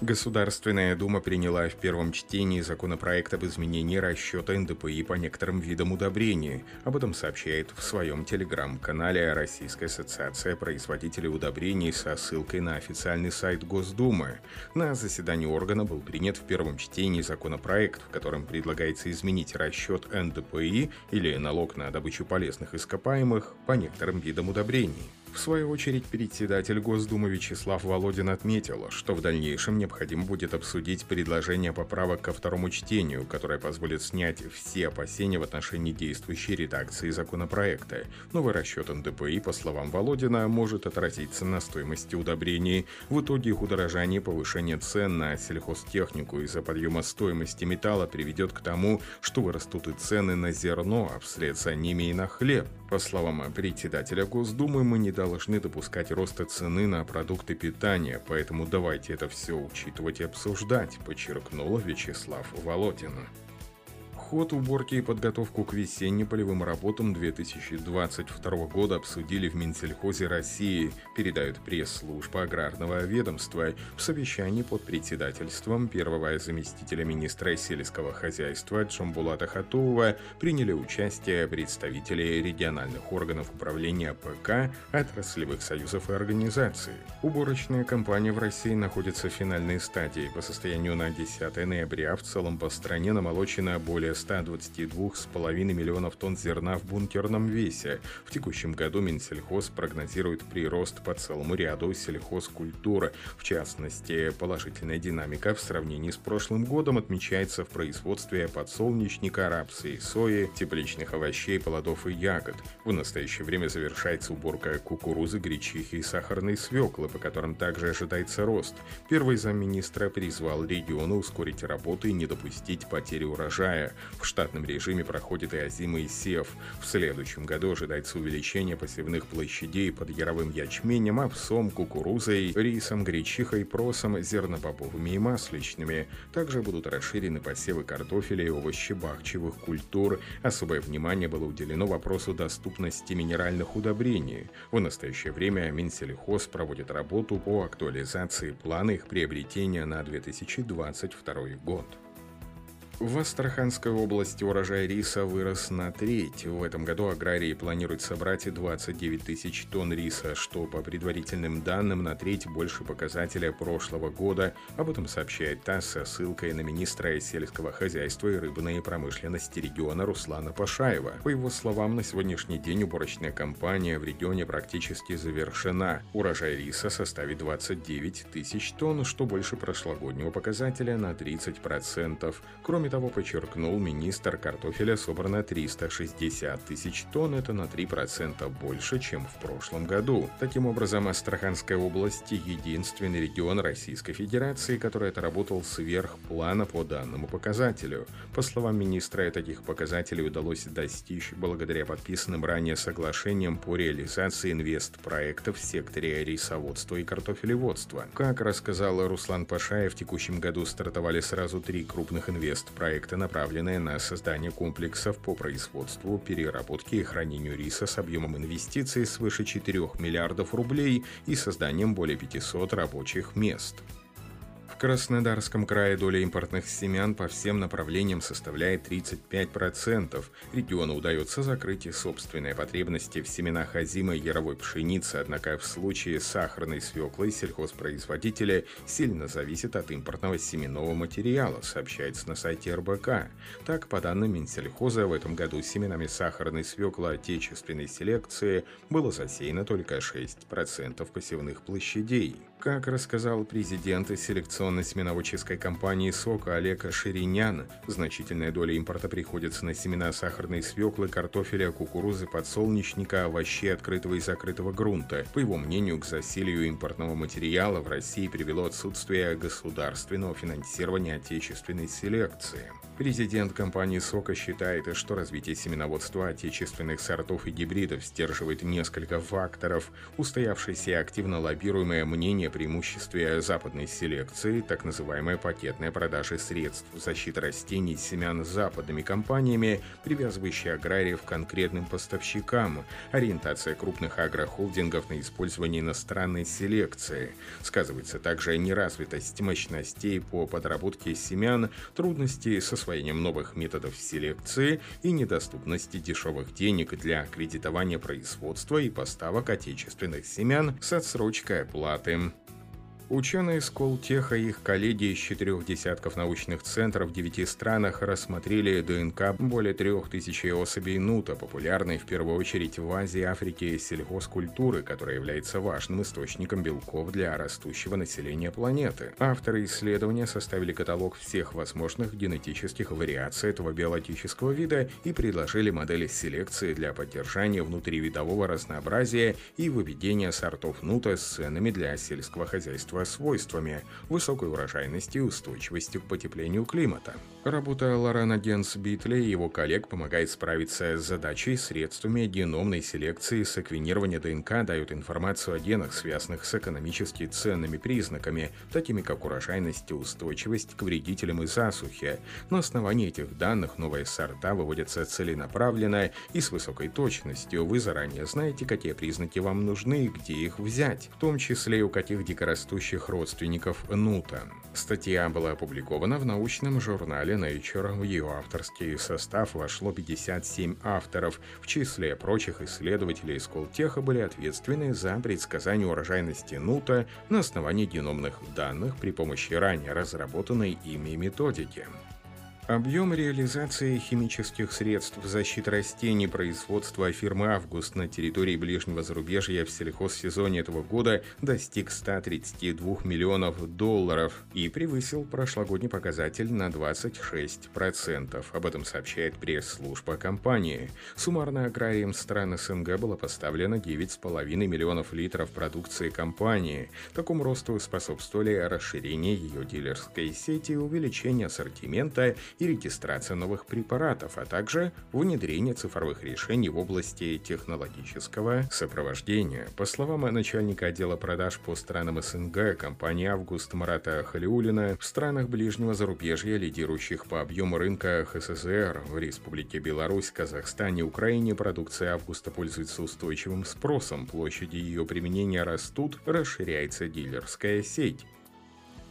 Государственная Дума приняла в первом чтении законопроект об изменении расчета НДПИ по некоторым видам удобрений. Об этом сообщает в своем телеграм-канале Российская ассоциация производителей удобрений со ссылкой на официальный сайт Госдумы. На заседании органа был принят в первом чтении законопроект, в котором предлагается изменить расчет НДПИ или налог на добычу полезных ископаемых по некоторым видам удобрений. В свою очередь, председатель Госдумы Вячеслав Володин отметил, что в дальнейшем необходимо будет обсудить предложение поправок ко второму чтению, которое позволит снять все опасения в отношении действующей редакции законопроекта. Новый расчет НДПИ, по словам Володина, может отразиться на стоимости удобрений. В итоге их удорожание и повышение цен на сельхозтехнику из-за подъема стоимости металла приведет к тому, что вырастут и цены на зерно, а вслед за ними и на хлеб. По словам председателя Госдумы, мы не должны допускать роста цены на продукты питания, поэтому давайте это все учитывать и обсуждать, подчеркнула Вячеслав Володин ход уборки и подготовку к весенним полевым работам 2022 года обсудили в Минсельхозе России, передают пресс-служба аграрного ведомства. В совещании под председательством первого заместителя министра сельского хозяйства Джамбулата Хатуова приняли участие представители региональных органов управления ПК, отраслевых союзов и организаций. Уборочная кампания в России находится в финальной стадии. По состоянию на 10 ноября в целом по стране намолочено более 122,5 миллионов тонн зерна в бункерном весе. В текущем году Минсельхоз прогнозирует прирост по целому ряду сельхозкультуры. В частности, положительная динамика в сравнении с прошлым годом отмечается в производстве подсолнечника, рапса и сои, тепличных овощей, плодов и ягод. В настоящее время завершается уборка кукурузы, гречихи и сахарной свеклы, по которым также ожидается рост. Первый замминистра призвал регионы ускорить работу и не допустить потери урожая. В штатном режиме проходит и озимый сев. В следующем году ожидается увеличение посевных площадей под яровым ячменем, овсом, кукурузой, рисом, гречихой, просом, зернобобовыми и масличными. Также будут расширены посевы картофеля и овощебахчевых культур. Особое внимание было уделено вопросу доступности минеральных удобрений. В настоящее время Минсельхоз проводит работу по актуализации плана их приобретения на 2022 год. В Астраханской области урожай риса вырос на треть. В этом году аграрии планируют собрать 29 тысяч тонн риса, что по предварительным данным на треть больше показателя прошлого года. Об этом сообщает ТАСС со ссылкой на министра сельского хозяйства и рыбной промышленности региона Руслана Пашаева. По его словам, на сегодняшний день уборочная кампания в регионе практически завершена. Урожай риса составит 29 тысяч тонн, что больше прошлогоднего показателя на 30%. Кроме того, подчеркнул министр, картофеля собрано 360 тысяч тонн, это на 3% больше, чем в прошлом году. Таким образом, Астраханская область – единственный регион Российской Федерации, который отработал сверх плана по данному показателю. По словам министра, таких показателей удалось достичь благодаря подписанным ранее соглашениям по реализации инвестпроектов в секторе рисоводства и картофелеводства. Как рассказал Руслан Пашаев, в текущем году стартовали сразу три крупных инвестпроекта проекты, направленные на создание комплексов по производству, переработке и хранению риса с объемом инвестиций свыше 4 миллиардов рублей и созданием более 500 рабочих мест. Краснодарском крае доля импортных семян по всем направлениям составляет 35%. Региону удается закрыть и собственные потребности в семенах озимой яровой пшеницы, однако в случае сахарной свеклы сельхозпроизводители сильно зависят от импортного семенного материала, сообщается на сайте РБК. Так, по данным Минсельхоза, в этом году семенами сахарной свеклы отечественной селекции было засеяно только 6% посевных площадей. Как рассказал президент селекционной информационно-семеноводческой компании «Сока» Олега Ширинян. Значительная доля импорта приходится на семена сахарной свеклы, картофеля, кукурузы, подсолнечника, овощей открытого и закрытого грунта. По его мнению, к засилию импортного материала в России привело отсутствие государственного финансирования отечественной селекции. Президент компании «Сока» считает, что развитие семеноводства отечественных сортов и гибридов сдерживает несколько факторов. Устоявшееся и активно лоббируемое мнение о преимуществе западной селекции, так называемая пакетная продажа средств защиты растений семян западными компаниями, привязывающие аграриев к конкретным поставщикам, ориентация крупных агрохолдингов на использование иностранной селекции. Сказывается также неразвитость мощностей по подработке семян, трудности с освоением новых методов селекции и недоступности дешевых денег для кредитования производства и поставок отечественных семян с отсрочкой оплаты. Ученые с Колтеха и их коллеги из четырех десятков научных центров в девяти странах рассмотрели ДНК более трех тысяч особей нута, популярной в первую очередь в Азии, Африке и сельхозкультуры, которая является важным источником белков для растущего населения планеты. Авторы исследования составили каталог всех возможных генетических вариаций этого биологического вида и предложили модели селекции для поддержания внутривидового разнообразия и выведения сортов нута с ценами для сельского хозяйства свойствами высокой урожайности и устойчивости к потеплению климата. Работа Лорана Генс Битли и его коллег помогает справиться с задачей средствами геномной селекции секвенирования ДНК дают информацию о генах, связанных с экономически ценными признаками, такими как урожайность и устойчивость к вредителям и засухе. На основании этих данных новые сорта выводятся целенаправленно и с высокой точностью. Вы заранее знаете, какие признаки вам нужны и где их взять, в том числе у каких дикорастущих будущих родственников Нута. Статья была опубликована в научном журнале Nature. В ее авторский состав вошло 57 авторов. В числе прочих исследователей из Колтеха были ответственны за предсказание урожайности Нута на основании геномных данных при помощи ранее разработанной ими методики. Объем реализации химических средств защиты растений производства фирмы «Август» на территории ближнего зарубежья в сельхозсезоне этого года достиг 132 миллионов долларов и превысил прошлогодний показатель на 26%. Об этом сообщает пресс-служба компании. Суммарно аграриям стран СНГ было поставлено 9,5 миллионов литров продукции компании. Такому росту способствовали расширение ее дилерской сети, увеличение ассортимента и регистрация новых препаратов, а также внедрение цифровых решений в области технологического сопровождения. По словам начальника отдела продаж по странам СНГ компании «Август» Марата Халиулина, в странах ближнего зарубежья, лидирующих по объему рынка ХССР, в Республике Беларусь, Казахстане, Украине продукция «Августа» пользуется устойчивым спросом, площади ее применения растут, расширяется дилерская сеть.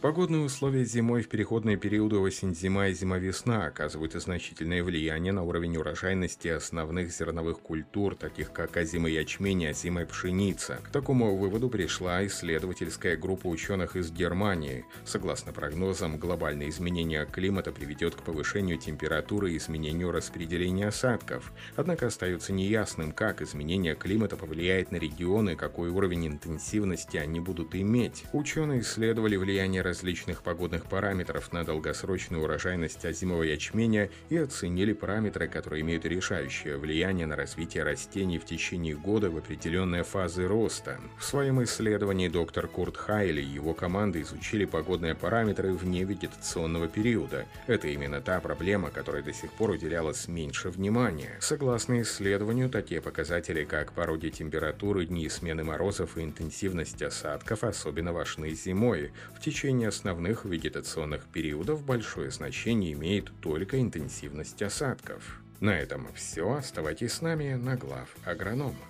Погодные условия зимой в переходные периоды осень-зима и зима-весна оказывают значительное влияние на уровень урожайности основных зерновых культур, таких как озимый ячмень и озимая пшеница. К такому выводу пришла исследовательская группа ученых из Германии. Согласно прогнозам, глобальное изменение климата приведет к повышению температуры и изменению распределения осадков. Однако остается неясным, как изменение климата повлияет на регионы, какой уровень интенсивности они будут иметь. Ученые исследовали влияние различных погодных параметров на долгосрочную урожайность озимого ячменя и оценили параметры, которые имеют решающее влияние на развитие растений в течение года в определенные фазы роста. В своем исследовании доктор Курт Хайли и его команда изучили погодные параметры вне вегетационного периода. Это именно та проблема, которой до сих пор уделялось меньше внимания. Согласно исследованию, такие показатели, как породе температуры, дни смены морозов и интенсивность осадков особенно важны зимой. В течение течение основных вегетационных периодов большое значение имеет только интенсивность осадков. На этом все. Оставайтесь с нами на глав агронома.